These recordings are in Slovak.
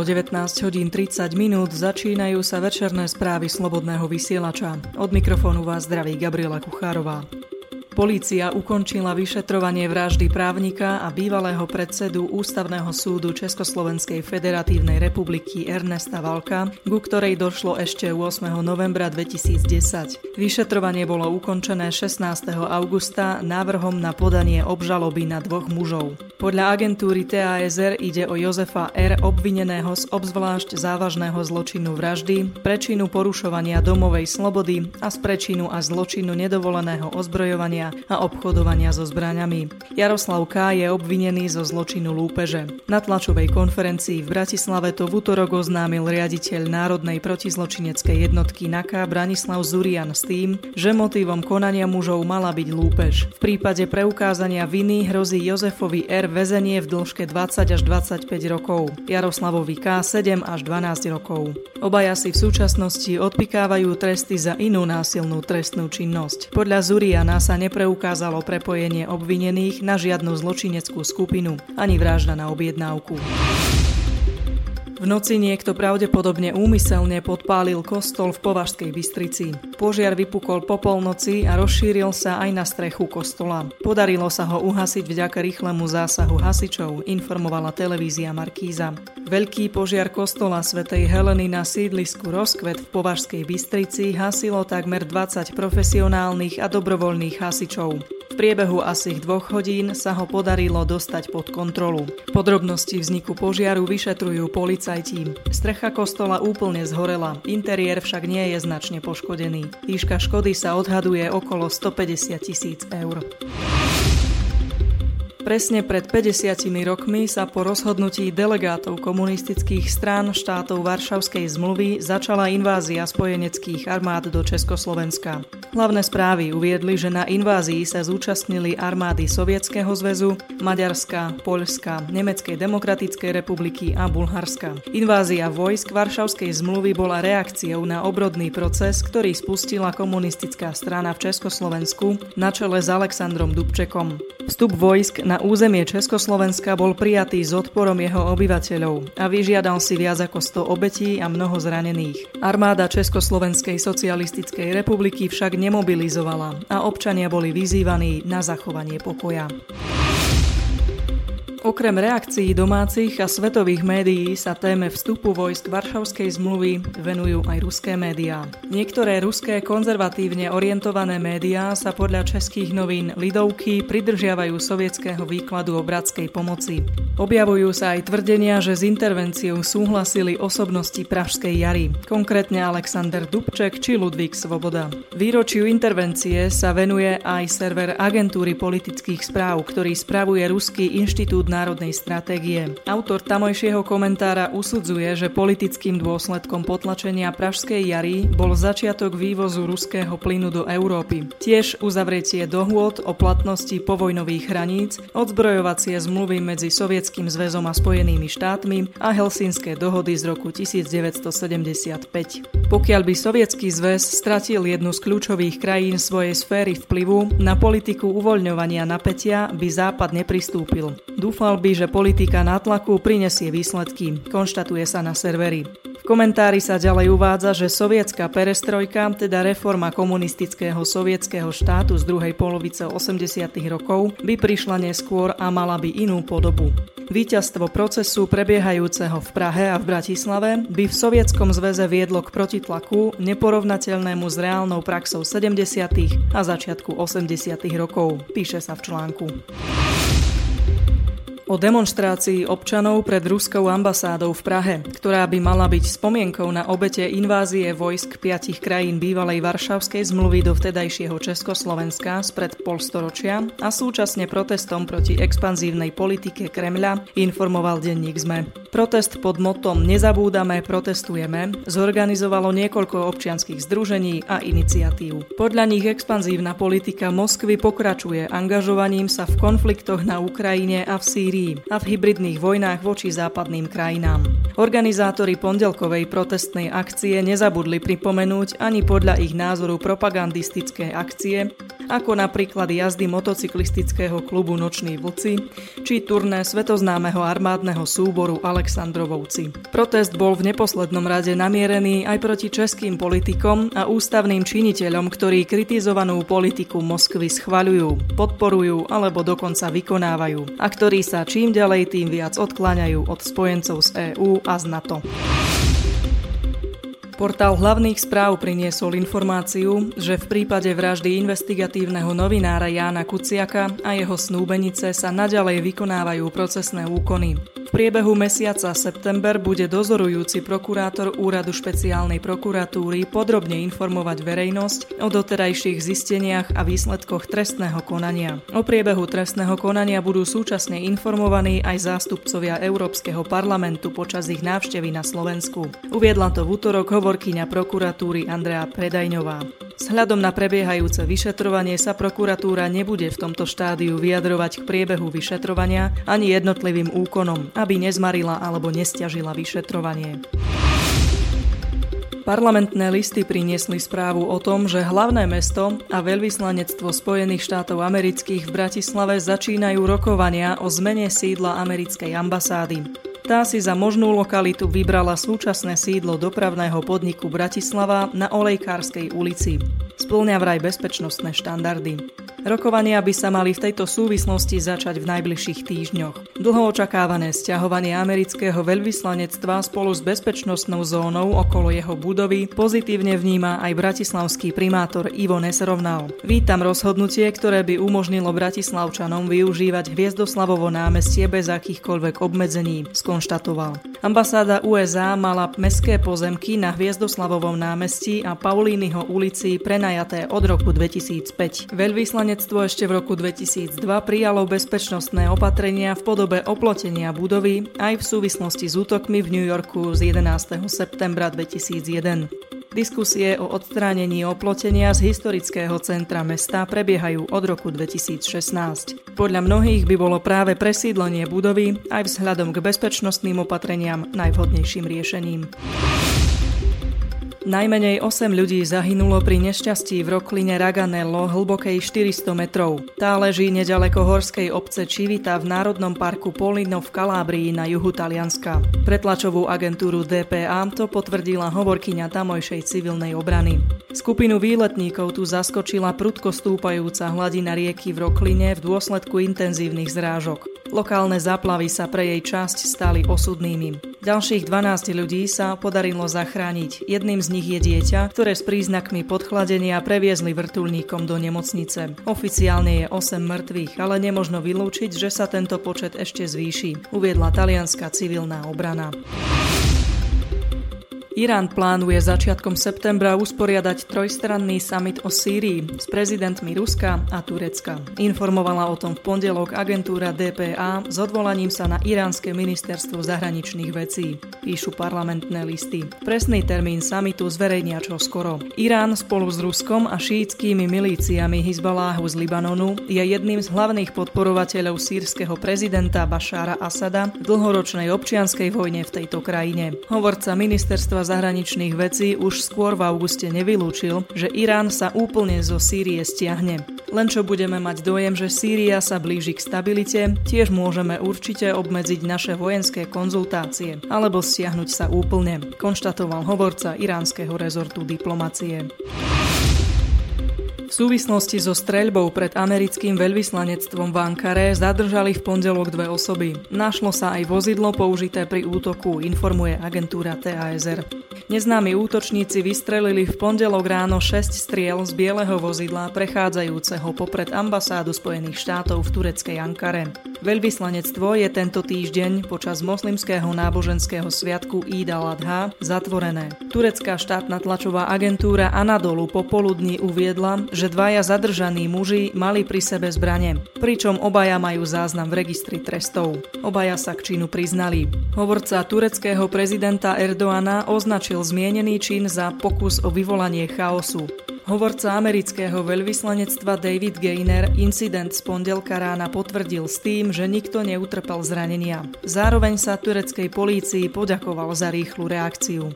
Bolo 19 hodín 30 minút, začínajú sa večerné správy Slobodného vysielača. Od mikrofónu vás zdraví Gabriela Kuchárová. Polícia ukončila vyšetrovanie vraždy právnika a bývalého predsedu Ústavného súdu Československej federatívnej republiky Ernesta Valka, ku ktorej došlo ešte 8. novembra 2010. Vyšetrovanie bolo ukončené 16. augusta návrhom na podanie obžaloby na dvoch mužov. Podľa agentúry TASR ide o Jozefa R. obvineného z obzvlášť závažného zločinu vraždy, prečinu porušovania domovej slobody a z prečinu a zločinu nedovoleného ozbrojovania a obchodovania so zbraňami. Jaroslav K. je obvinený zo zločinu lúpeže. Na tlačovej konferencii v Bratislave to v útorok oznámil riaditeľ Národnej protizločineckej jednotky NAKA Branislav Zurian s tým, že motivom konania mužov mala byť lúpež. V prípade preukázania viny hrozí Jozefovi R. väzenie v dĺžke 20 až 25 rokov, Jaroslavovi K. 7 až 12 rokov. Obaja si v súčasnosti odpikávajú tresty za inú násilnú trestnú činnosť. Podľa Zuriana sa nepre nepreukázalo prepojenie obvinených na žiadnu zločineckú skupinu ani vražda na objednávku. V noci niekto pravdepodobne úmyselne podpálil kostol v Považskej Bystrici. Požiar vypukol po polnoci a rozšíril sa aj na strechu kostola. Podarilo sa ho uhasiť vďaka rýchlemu zásahu hasičov, informovala televízia Markíza. Veľký požiar kostola svätej Heleny na sídlisku Rozkvet v Považskej Bystrici hasilo takmer 20 profesionálnych a dobrovoľných hasičov priebehu asi dvoch hodín sa ho podarilo dostať pod kontrolu. Podrobnosti vzniku požiaru vyšetrujú policajti. Strecha kostola úplne zhorela, interiér však nie je značne poškodený. Výška škody sa odhaduje okolo 150 tisíc eur. Presne pred 50 rokmi sa po rozhodnutí delegátov komunistických strán štátov Varšavskej zmluvy začala invázia spojeneckých armád do Československa. Hlavné správy uviedli, že na invázii sa zúčastnili armády Sovietskeho zväzu, Maďarska, Poľska, Nemeckej demokratickej republiky a Bulharska. Invázia vojsk Varšavskej zmluvy bola reakciou na obrodný proces, ktorý spustila komunistická strana v Československu na čele s Alexandrom Dubčekom. Vstup vojsk na územie Československa bol prijatý s odporom jeho obyvateľov a vyžiadal si viac ako 100 obetí a mnoho zranených. Armáda Československej socialistickej republiky však nemobilizovala a občania boli vyzývaní na zachovanie pokoja. Okrem reakcií domácich a svetových médií sa téme vstupu vojsk Varšavskej zmluvy venujú aj ruské médiá. Niektoré ruské konzervatívne orientované médiá sa podľa českých novín Lidovky pridržiavajú sovietského výkladu o bratskej pomoci. Objavujú sa aj tvrdenia, že s intervenciou súhlasili osobnosti Pražskej jary, konkrétne Alexander Dubček či Ludvík Svoboda. Výročiu intervencie sa venuje aj server agentúry politických správ, ktorý spravuje Ruský inštitút národnej stratégie. Autor tamojšieho komentára usudzuje, že politickým dôsledkom potlačenia Pražskej jary bol začiatok vývozu ruského plynu do Európy. Tiež uzavretie dohôd o platnosti povojnových hraníc, odzbrojovacie zmluvy medzi Sovietským zväzom a Spojenými štátmi a Helsinské dohody z roku 1975. Pokiaľ by Sovietský zväz stratil jednu z kľúčových krajín svojej sféry vplyvu, na politiku uvoľňovania napätia by Západ nepristúpil. Dúfal by, že politika nátlaku prinesie výsledky, konštatuje sa na serveri. V komentári sa ďalej uvádza, že sovietská perestrojka, teda reforma komunistického sovietského štátu z druhej polovice 80. rokov, by prišla neskôr a mala by inú podobu. Výťazstvo procesu prebiehajúceho v Prahe a v Bratislave by v Sovietskom zväze viedlo k protitlaku neporovnateľnému s reálnou praxou 70. a začiatku 80. rokov, píše sa v článku. O demonstrácii občanov pred ruskou ambasádou v Prahe, ktorá by mala byť spomienkou na obete invázie vojsk piatich krajín bývalej Varšavskej zmluvy do vtedajšieho Československa spred polstoročia a súčasne protestom proti expanzívnej politike Kremľa, informoval denník ZME. Protest pod motom Nezabúdame, protestujeme zorganizovalo niekoľko občianských združení a iniciatív. Podľa nich expanzívna politika Moskvy pokračuje angažovaním sa v konfliktoch na Ukrajine a v Sýrii a v hybridných vojnách voči západným krajinám. Organizátori pondelkovej protestnej akcie nezabudli pripomenúť ani podľa ich názoru propagandistické akcie ako napríklad jazdy motocyklistického klubu Noční vlci či turné svetoznámeho armádneho súboru Aleksandrovovci. Protest bol v neposlednom rade namierený aj proti českým politikom a ústavným činiteľom, ktorí kritizovanú politiku Moskvy schvaľujú, podporujú alebo dokonca vykonávajú a ktorí sa čím ďalej tým viac odkláňajú od spojencov z EÚ a z NATO. Portál hlavných správ priniesol informáciu, že v prípade vraždy investigatívneho novinára Jána Kuciaka a jeho snúbenice sa naďalej vykonávajú procesné úkony. Priebehu mesiaca september bude dozorujúci prokurátor Úradu špeciálnej prokuratúry podrobne informovať verejnosť o doterajších zisteniach a výsledkoch trestného konania. O priebehu trestného konania budú súčasne informovaní aj zástupcovia Európskeho parlamentu počas ich návštevy na Slovensku. Uviedla to v útorok hovorkyňa prokuratúry Andrea Predajňová. Vzhľadom na prebiehajúce vyšetrovanie sa prokuratúra nebude v tomto štádiu vyjadrovať k priebehu vyšetrovania ani jednotlivým úkonom, aby nezmarila alebo nestiažila vyšetrovanie. Parlamentné listy priniesli správu o tom, že hlavné mesto a veľvyslanectvo Spojených štátov amerických v Bratislave začínajú rokovania o zmene sídla americkej ambasády. Tá si za možnú lokalitu vybrala súčasné sídlo dopravného podniku Bratislava na Olejkárskej ulici. Splňa vraj bezpečnostné štandardy. Rokovania by sa mali v tejto súvislosti začať v najbližších týždňoch. Dlho očakávané stiahovanie amerického veľvyslanectva spolu s bezpečnostnou zónou okolo jeho budovy pozitívne vníma aj bratislavský primátor Ivo Nesrovnal. Vítam rozhodnutie, ktoré by umožnilo bratislavčanom využívať Hviezdoslavovo námestie bez akýchkoľvek obmedzení, skonštatoval. Ambasáda USA mala mestské pozemky na Hviezdoslavovom námestí a Paulínyho ulici prenajaté od roku 2005. Veľvyslanec Veľvyslanectvo ešte v roku 2002 prijalo bezpečnostné opatrenia v podobe oplotenia budovy aj v súvislosti s útokmi v New Yorku z 11. septembra 2001. Diskusie o odstránení oplotenia z historického centra mesta prebiehajú od roku 2016. Podľa mnohých by bolo práve presídlenie budovy aj vzhľadom k bezpečnostným opatreniam najvhodnejším riešením. Najmenej 8 ľudí zahynulo pri nešťastí v rokline Raganello hlbokej 400 metrov. Tá leží nedaleko horskej obce Čivita v Národnom parku Polino v Kalábrii na juhu Talianska. Pretlačovú agentúru DPA to potvrdila hovorkyňa tamojšej civilnej obrany. Skupinu výletníkov tu zaskočila prudko stúpajúca hladina rieky v Rokline v dôsledku intenzívnych zrážok. Lokálne záplavy sa pre jej časť stali osudnými. Ďalších 12 ľudí sa podarilo zachrániť. Jedným z nich je dieťa, ktoré s príznakmi podchladenia previezli vrtulníkom do nemocnice. Oficiálne je 8 mŕtvych, ale nemožno vylúčiť, že sa tento počet ešte zvýši, uviedla talianská civilná obrana. Irán plánuje začiatkom septembra usporiadať trojstranný summit o Sýrii s prezidentmi Ruska a Turecka. Informovala o tom v pondelok agentúra DPA s odvolaním sa na iránske ministerstvo zahraničných vecí. Píšu parlamentné listy. Presný termín summitu zverejnia čo skoro. Irán spolu s Ruskom a šítskými milíciami Hizbaláhu z Libanonu je jedným z hlavných podporovateľov sírskeho prezidenta Bašára Asada v dlhoročnej občianskej vojne v tejto krajine. Hovorca ministerstva zahraničných vecí už skôr v auguste nevylúčil, že Irán sa úplne zo Sýrie stiahne. Len čo budeme mať dojem, že Sýria sa blíži k stabilite, tiež môžeme určite obmedziť naše vojenské konzultácie alebo stiahnuť sa úplne, konštatoval hovorca iránskeho rezortu diplomacie. V súvislosti so streľbou pred americkým veľvyslanectvom v Ankare zadržali v pondelok dve osoby. Našlo sa aj vozidlo použité pri útoku, informuje agentúra TASR. Neznámi útočníci vystrelili v pondelok ráno 6 striel z bieleho vozidla prechádzajúceho popred ambasádu Spojených štátov v tureckej Ankare. Veľvyslanectvo je tento týždeň počas moslimského náboženského sviatku Ida Ladha zatvorené. Turecká štátna tlačová agentúra Anadolu popoludní uviedla, že dvaja zadržaní muži mali pri sebe zbrane, pričom obaja majú záznam v registri trestov. Obaja sa k činu priznali. Hovorca tureckého prezidenta Erdoana označil zmienený čin za pokus o vyvolanie chaosu. Hovorca amerického veľvyslanectva David Gainer incident z pondelka rána potvrdil s tým, že nikto neutrpel zranenia. Zároveň sa tureckej polícii poďakoval za rýchlu reakciu.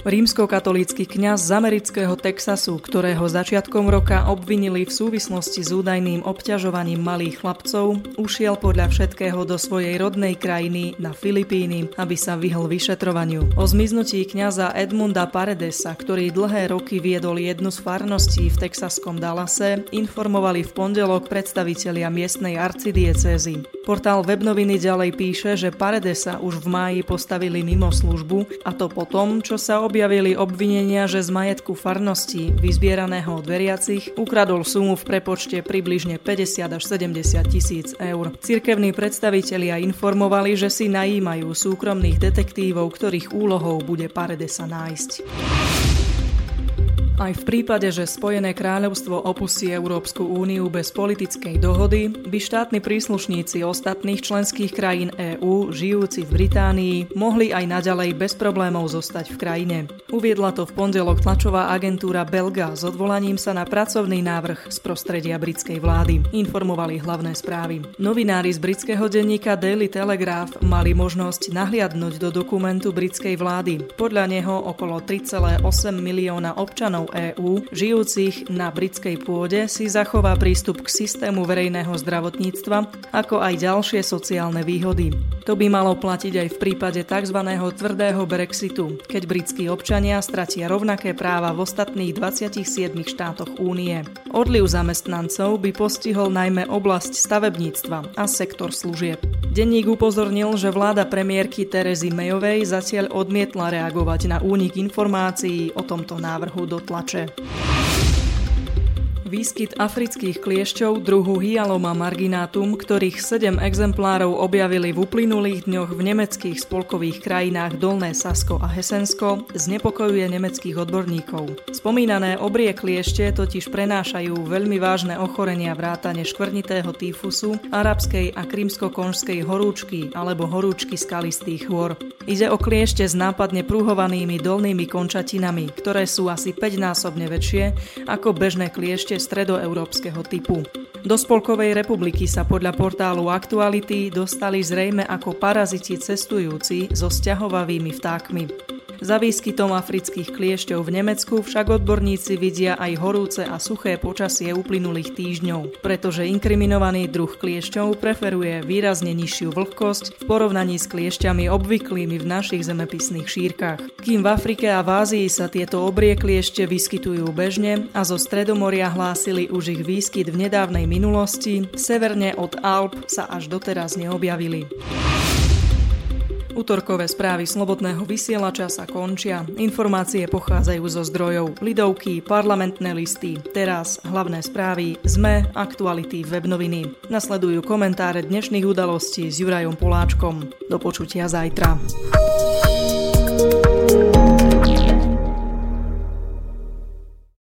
Rímskokatolícky kňaz z amerického Texasu, ktorého začiatkom roka obvinili v súvislosti s údajným obťažovaním malých chlapcov, ušiel podľa všetkého do svojej rodnej krajiny na Filipíny, aby sa vyhol vyšetrovaniu. O zmiznutí kňaza Edmunda Paredesa, ktorý dlhé roky viedol jednu z farností v texaskom Dallase, informovali v pondelok predstavitelia miestnej arcidiecézy. Portál Webnoviny ďalej píše, že Paredesa už v máji postavili mimo službu a to potom, čo sa objavili obvinenia, že z majetku farnosti, vyzbieraného od veriacich, ukradol sumu v prepočte približne 50 až 70 tisíc eur. Cirkevní predstavitelia informovali, že si najímajú súkromných detektívov, ktorých úlohou bude Paredesa nájsť. Aj v prípade, že Spojené kráľovstvo opustí Európsku úniu bez politickej dohody, by štátni príslušníci ostatných členských krajín EÚ žijúci v Británii mohli aj naďalej bez problémov zostať v krajine. Uviedla to v pondelok tlačová agentúra Belga s odvolaním sa na pracovný návrh z prostredia britskej vlády. Informovali hlavné správy. Novinári z britského denníka Daily Telegraph mali možnosť nahliadnúť do dokumentu britskej vlády. Podľa neho okolo 3,8 milióna občanov EÚ žijúcich na britskej pôde si zachová prístup k systému verejného zdravotníctva, ako aj ďalšie sociálne výhody. To by malo platiť aj v prípade tzv. tvrdého Brexitu, keď britskí občania stratia rovnaké práva v ostatných 27 štátoch únie. Odliv zamestnancov by postihol najmä oblasť stavebníctva a sektor služieb. Denník upozornil, že vláda premiérky Terezy Mayovej zatiaľ odmietla reagovať na únik informácií o tomto návrhu do tlače. noče. Výskyt afrických kliešťov druhu Hyaloma marginatum, ktorých 7 exemplárov objavili v uplynulých dňoch v nemeckých spolkových krajinách Dolné Sasko a Hesensko, znepokojuje nemeckých odborníkov. Spomínané obrie kliešte totiž prenášajú veľmi vážne ochorenia vrátane škvrnitého týfusu, arabskej a krymsko-konžskej horúčky alebo horúčky skalistých hôr. Ide o kliešte s nápadne prúhovanými dolnými končatinami, ktoré sú asi 5-násobne väčšie ako bežné kliešte stredoeurópskeho typu. Do Spolkovej republiky sa podľa portálu Aktuality dostali zrejme ako paraziti cestujúci so sťahovavými vtákmi. Za výskytom afrických kliešťov v Nemecku však odborníci vidia aj horúce a suché počasie uplynulých týždňov, pretože inkriminovaný druh kliešťov preferuje výrazne nižšiu vlhkosť v porovnaní s kliešťami obvyklými v našich zemepisných šírkach. Kým v Afrike a v Ázii sa tieto obrie kliešte vyskytujú bežne a zo Stredomoria hlásili už ich výskyt v nedávnej minulosti, severne od Alp sa až doteraz neobjavili. Útorkové správy Slobodného vysielača sa končia. Informácie pochádzajú zo zdrojov Lidovky, parlamentné listy, teraz hlavné správy, ZME, aktuality, webnoviny. Nasledujú komentáre dnešných udalostí s Jurajom Poláčkom. Do počutia zajtra.